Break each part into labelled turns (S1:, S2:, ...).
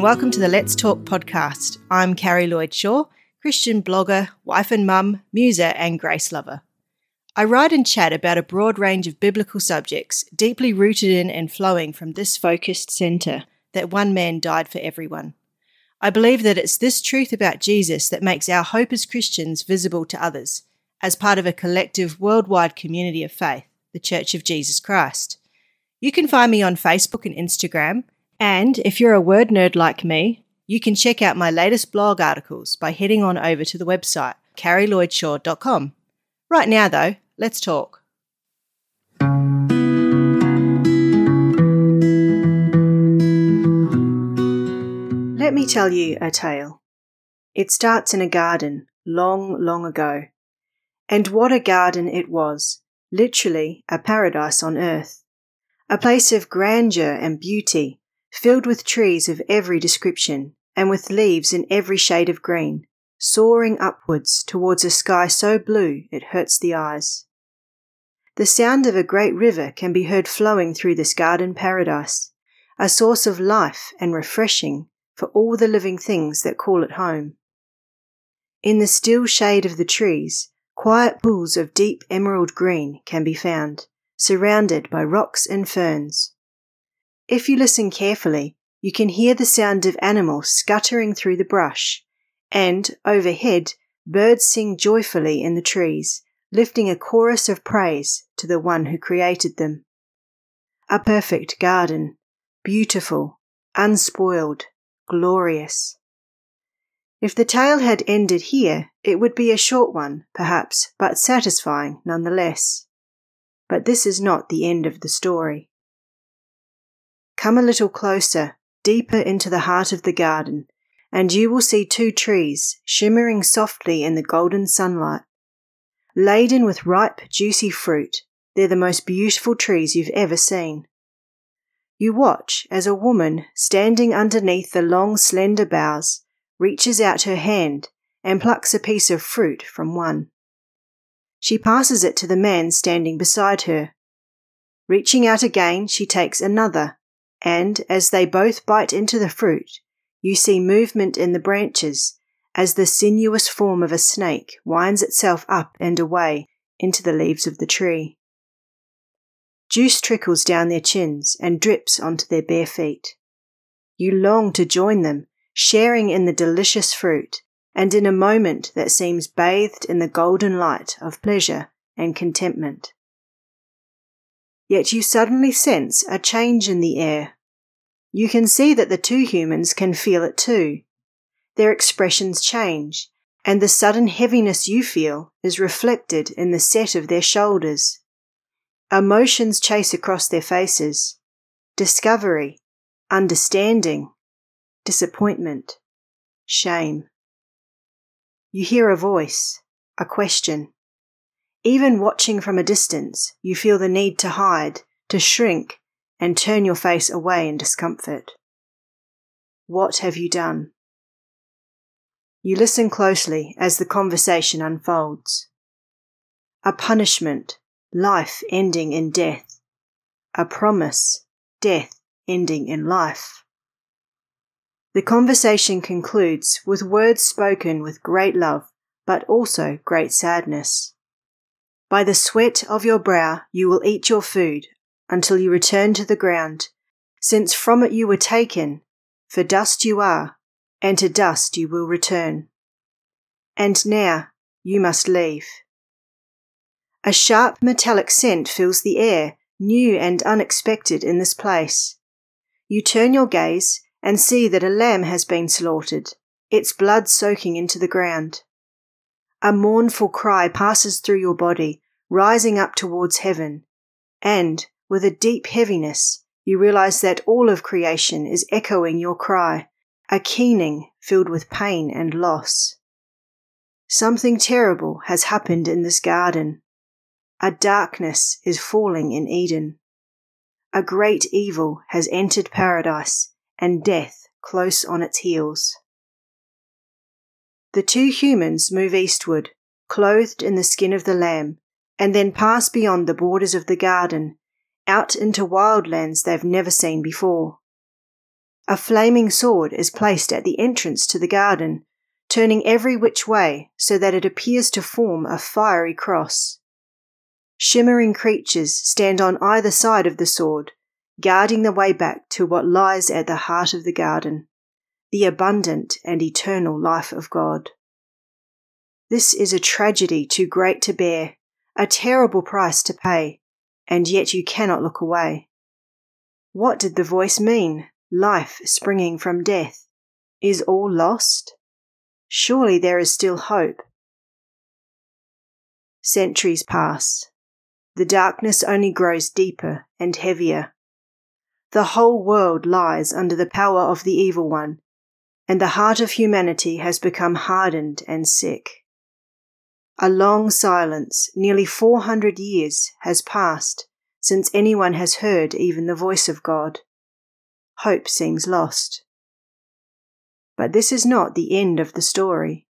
S1: And welcome to the Let's Talk podcast. I'm Carrie Lloyd Shaw, Christian blogger, wife and mum, muser, and grace lover. I write and chat about a broad range of biblical subjects, deeply rooted in and flowing from this focused centre that one man died for everyone. I believe that it's this truth about Jesus that makes our hope as Christians visible to others, as part of a collective worldwide community of faith, the Church of Jesus Christ. You can find me on Facebook and Instagram and if you're a word nerd like me, you can check out my latest blog articles by heading on over to the website, carrielloydshaw.com. Right now, though, let's talk. Let me tell you a tale. It starts in a garden long, long ago. And what a garden it was! Literally a paradise on earth. A place of grandeur and beauty filled with trees of every description and with leaves in every shade of green, soaring upwards towards a sky so blue it hurts the eyes. The sound of a great river can be heard flowing through this garden paradise, a source of life and refreshing for all the living things that call it home. In the still shade of the trees, quiet pools of deep emerald green can be found, surrounded by rocks and ferns, if you listen carefully, you can hear the sound of animals scuttering through the brush, and overhead, birds sing joyfully in the trees, lifting a chorus of praise to the one who created them. A perfect garden, beautiful, unspoiled, glorious. If the tale had ended here, it would be a short one, perhaps, but satisfying nonetheless. But this is not the end of the story. Come a little closer, deeper into the heart of the garden, and you will see two trees shimmering softly in the golden sunlight. Laden with ripe, juicy fruit, they're the most beautiful trees you've ever seen. You watch as a woman, standing underneath the long, slender boughs, reaches out her hand and plucks a piece of fruit from one. She passes it to the man standing beside her. Reaching out again, she takes another and as they both bite into the fruit, you see movement in the branches as the sinuous form of a snake winds itself up and away into the leaves of the tree. Juice trickles down their chins and drips onto their bare feet. You long to join them, sharing in the delicious fruit, and in a moment that seems bathed in the golden light of pleasure and contentment. Yet you suddenly sense a change in the air. You can see that the two humans can feel it too. Their expressions change, and the sudden heaviness you feel is reflected in the set of their shoulders. Emotions chase across their faces discovery, understanding, disappointment, shame. You hear a voice, a question. Even watching from a distance, you feel the need to hide, to shrink, and turn your face away in discomfort. What have you done? You listen closely as the conversation unfolds. A punishment, life ending in death. A promise, death ending in life. The conversation concludes with words spoken with great love, but also great sadness. By the sweat of your brow you will eat your food until you return to the ground, since from it you were taken, for dust you are, and to dust you will return. And now you must leave. A sharp metallic scent fills the air, new and unexpected in this place. You turn your gaze and see that a lamb has been slaughtered, its blood soaking into the ground. A mournful cry passes through your body, rising up towards heaven, and, with a deep heaviness, you realize that all of creation is echoing your cry, a keening filled with pain and loss. Something terrible has happened in this garden. A darkness is falling in Eden. A great evil has entered paradise, and death close on its heels. The two humans move eastward, clothed in the skin of the lamb, and then pass beyond the borders of the garden, out into wild lands they've never seen before. A flaming sword is placed at the entrance to the garden, turning every which way so that it appears to form a fiery cross. Shimmering creatures stand on either side of the sword, guarding the way back to what lies at the heart of the garden, the abundant and eternal life of God. This is a tragedy too great to bear, a terrible price to pay, and yet you cannot look away. What did the voice mean? Life springing from death. Is all lost? Surely there is still hope. Centuries pass. The darkness only grows deeper and heavier. The whole world lies under the power of the evil one, and the heart of humanity has become hardened and sick. A long silence, nearly 400 years, has passed since anyone has heard even the voice of God. Hope seems lost. But this is not the end of the story.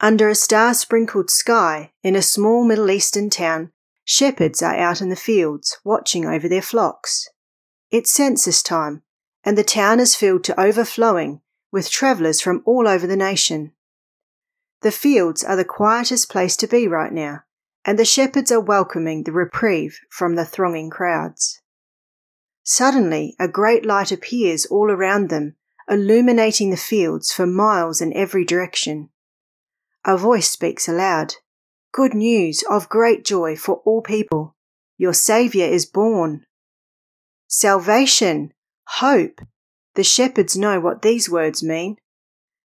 S1: Under a star sprinkled sky in a small Middle Eastern town, shepherds are out in the fields watching over their flocks. It's census time, and the town is filled to overflowing with travellers from all over the nation. The fields are the quietest place to be right now, and the shepherds are welcoming the reprieve from the thronging crowds. Suddenly, a great light appears all around them illuminating the fields for miles in every direction. A voice speaks aloud Good news of great joy for all people. Your Saviour is born. Salvation! Hope! The shepherds know what these words mean.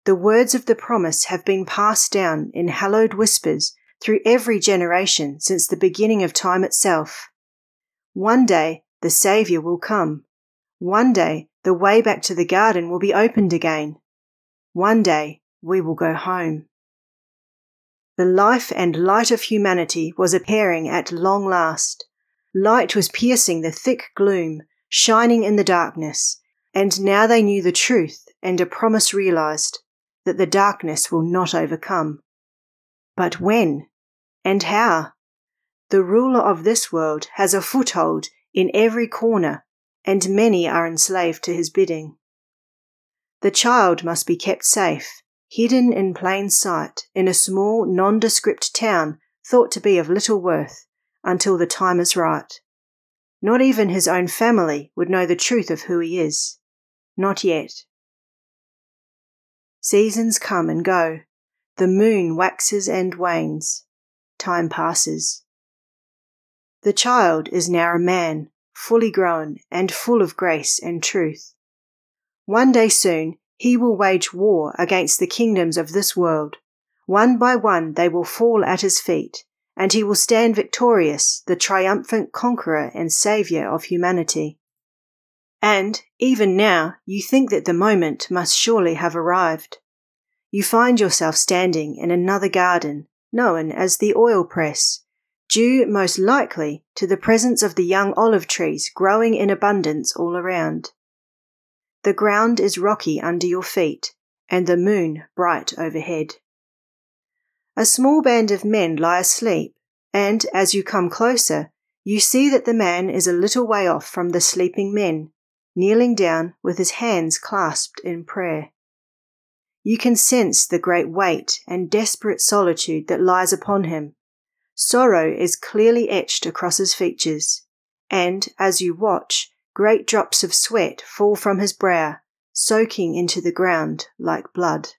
S1: The words of the promise have been passed down in hallowed whispers through every generation since the beginning of time itself. One day the Saviour will come. One day the way back to the garden will be opened again. One day we will go home. The life and light of humanity was appearing at long last. Light was piercing the thick gloom, shining in the darkness, and now they knew the truth and a promise realized that the darkness will not overcome. But when? And how? The ruler of this world has a foothold in every corner and many are enslaved to his bidding. The child must be kept safe, hidden in plain sight in a small, nondescript town thought to be of little worth, until the time is right. Not even his own family would know the truth of who he is. Not yet. Seasons come and go. The moon waxes and wanes. Time passes. The child is now a man, fully grown, and full of grace and truth. One day soon he will wage war against the kingdoms of this world. One by one they will fall at his feet, and he will stand victorious, the triumphant conqueror and saviour of humanity. And, even now, you think that the moment must surely have arrived. You find yourself standing in another garden, known as the oil press, due most likely to the presence of the young olive trees growing in abundance all around. The ground is rocky under your feet, and the moon bright overhead. A small band of men lie asleep, and as you come closer, you see that the man is a little way off from the sleeping men, kneeling down with his hands clasped in prayer. You can sense the great weight and desperate solitude that lies upon him Sorrow is clearly etched across his features, and as you watch, great drops of sweat fall from his brow, soaking into the ground like blood.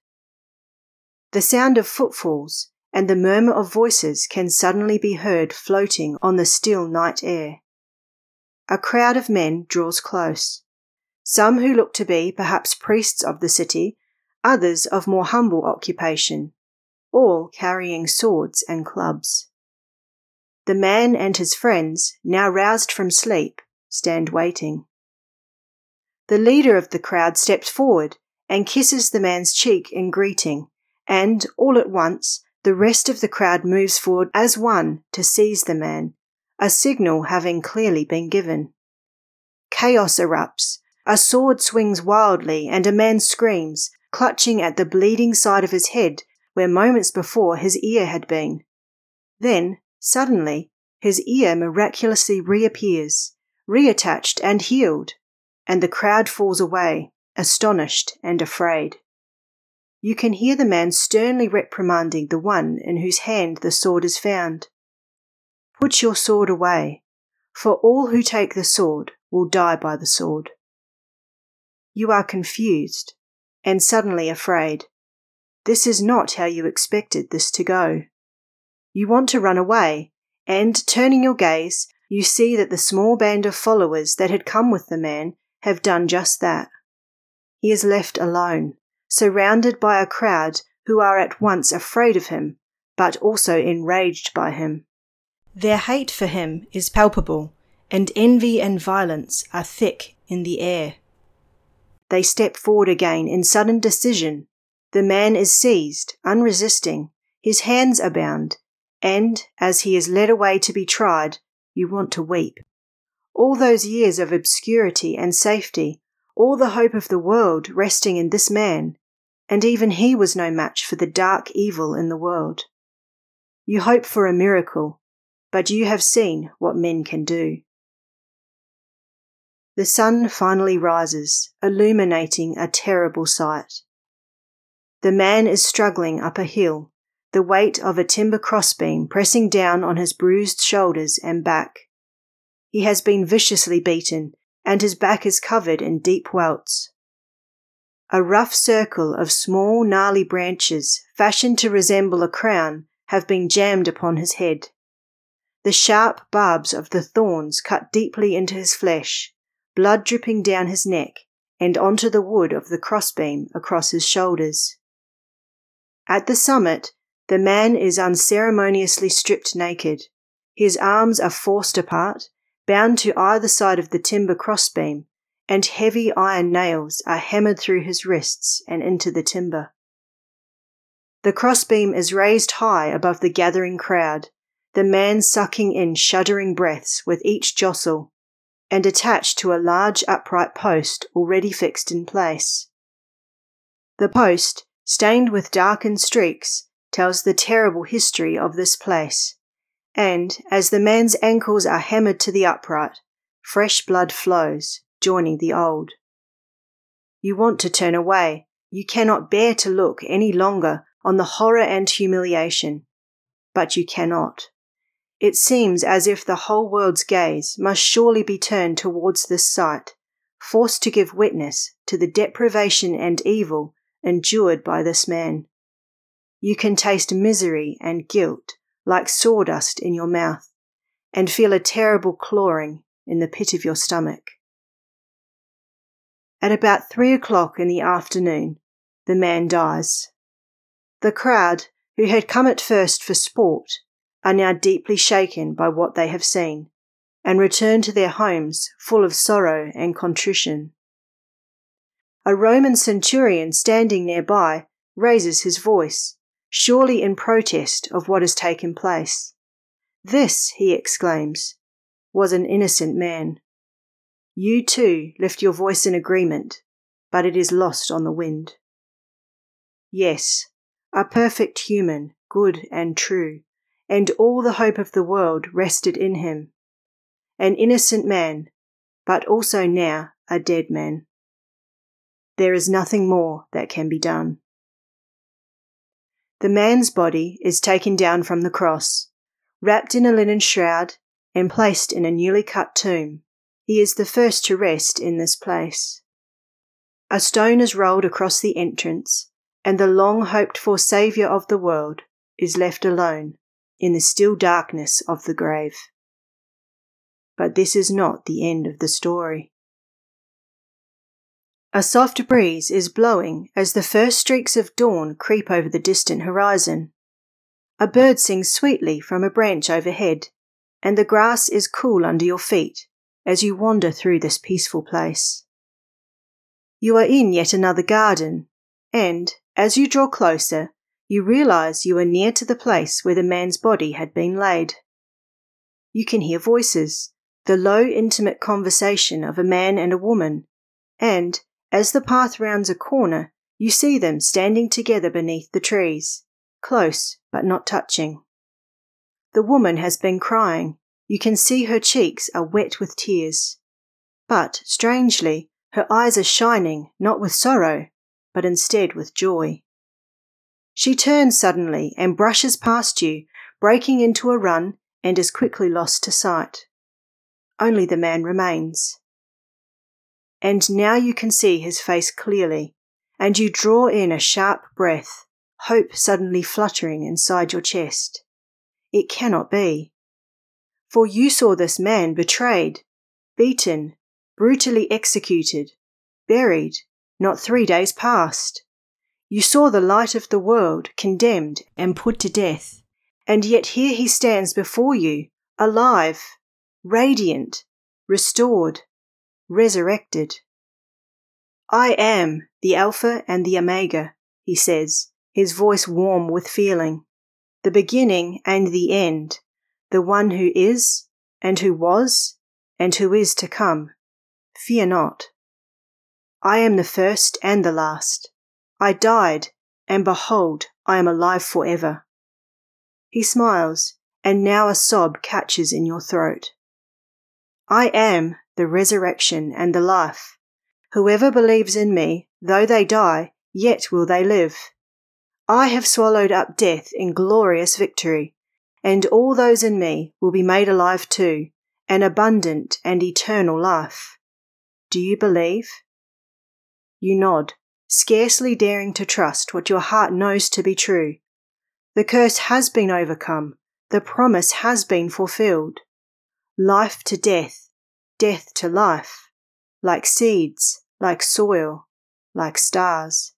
S1: The sound of footfalls and the murmur of voices can suddenly be heard floating on the still night air. A crowd of men draws close. Some who look to be perhaps priests of the city, others of more humble occupation, all carrying swords and clubs. The man and his friends, now roused from sleep, stand waiting. The leader of the crowd steps forward and kisses the man's cheek in greeting, and all at once the rest of the crowd moves forward as one to seize the man, a signal having clearly been given. Chaos erupts, a sword swings wildly, and a man screams, clutching at the bleeding side of his head where moments before his ear had been. Then Suddenly, his ear miraculously reappears, reattached and healed. and the crowd falls away, astonished and afraid. You can hear the man sternly reprimanding the one in whose hand the sword is found. Put your sword away, for all who take the sword will die by the sword. You are confused and suddenly afraid. This is not how you expected this to go. You want to run away, and turning your gaze, you see that the small band of followers that had come with the man have done just that. He is left alone, surrounded by a crowd who are at once afraid of him, but also enraged by him. Their hate for him is palpable, and envy and violence are thick in the air. They step forward again in sudden decision. The man is seized, unresisting, his hands are bound, and as he is led away to be tried, you want to weep. All those years of obscurity and safety, all the hope of the world resting in this man, and even he was no match for the dark evil in the world. You hope for a miracle, but you have seen what men can do. The sun finally rises, illuminating a terrible sight. The man is struggling up a hill, the weight of a timber crossbeam pressing down on his bruised shoulders and back. He has been viciously beaten, and his back is covered in deep welts. A rough circle of small, gnarly branches, fashioned to resemble a crown, have been jammed upon his head. The sharp barbs of the thorns cut deeply into his flesh, blood dripping down his neck and onto the wood of the crossbeam across his shoulders. At the summit, the man is unceremoniously stripped naked. His arms are forced apart, bound to either side of the timber crossbeam, and heavy iron nails are hammered through his wrists and into the timber. The crossbeam is raised high above the gathering crowd, the man sucking in shuddering breaths with each jostle, and attached to a large upright post already fixed in place. The post, stained with darkened streaks, tells the terrible history of this place and as the man's ankles are hammered to the upright, fresh blood flows, joining the old. You want to turn away. You cannot bear to look any longer on the horror and humiliation. But you cannot. It seems as if the whole world's gaze must surely be turned towards this sight, forced to give witness to the deprivation and evil endured by this man. You can taste misery and guilt like sawdust in your mouth, and feel a terrible clawing in the pit of your stomach. At about three o'clock in the afternoon, the man dies. The crowd, who had come at first for sport, are now deeply shaken by what they have seen, and return to their homes full of sorrow and contrition. A Roman centurion standing nearby raises his voice surely in protest of what has taken place. This, he exclaims, was an innocent man. You too lift your voice in agreement, but it is lost on the wind. Yes, a perfect human, good and true, and all the hope of the world rested in him. An innocent man, but also now a dead man. There is nothing more that can be done. The man's body is taken down from the cross, wrapped in a linen shroud, and placed in a newly cut tomb. He is the first to rest in this place. A stone is rolled across the entrance, and the long hoped for Saviour of the world is left alone in the still darkness of the grave. But this is not the end of the story. A soft breeze is blowing as the first streaks of dawn creep over the distant horizon. A bird sings sweetly from a branch overhead, and the grass is cool under your feet as you wander through this peaceful place. You are in yet another garden, and as you draw closer, you realize you are near to the place where the man's body had been laid. You can hear voices, the low, intimate conversation of a man and a woman, and as the path rounds a corner, you see them standing together beneath the trees, close but not touching. The woman has been crying. You can see her cheeks are wet with tears. But, strangely, Her eyes are shining, not with sorrow, but instead with joy. She turns suddenly and brushes past you, breaking into a run, and is quickly lost to sight. Only the man remains. And now you can see his face clearly, and you draw in a sharp breath, hope suddenly fluttering inside your chest. It cannot be. For you saw this man betrayed, beaten, brutally executed, buried, not three days past. You saw the light of the world condemned and put to death, and yet here he stands before you, alive, radiant, restored, resurrected. I am the Alpha and the Omega, he says, his voice warm with feeling, the beginning and the end, the one who is, and who was, and who is to come. Fear not. I am the first and the last. I died, and behold, I am alive forever. He smiles, and now a sob catches in your throat. I am the resurrection and the life. Whoever believes in me, though they die, yet will they live. I have swallowed up death in glorious victory, and all those in me will be made alive too, an abundant and eternal life. Do you believe? You nod, scarcely daring to trust what your heart knows to be true. The curse has been overcome, the promise has been fulfilled. Life to death, death to life, like seeds, like soil, like stars.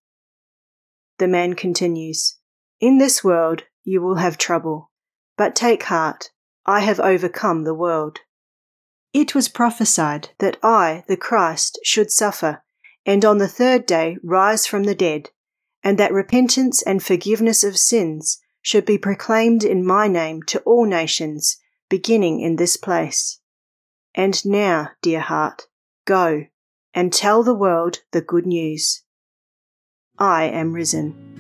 S1: The man continues, In this world you will have trouble, but take heart, I have overcome the world. It was prophesied that I, the Christ, should suffer and on the third day rise from the dead, and that repentance and forgiveness of sins should be proclaimed in my name to all nations, beginning in this place. And now, dear heart, go and tell the world the good news. I am risen.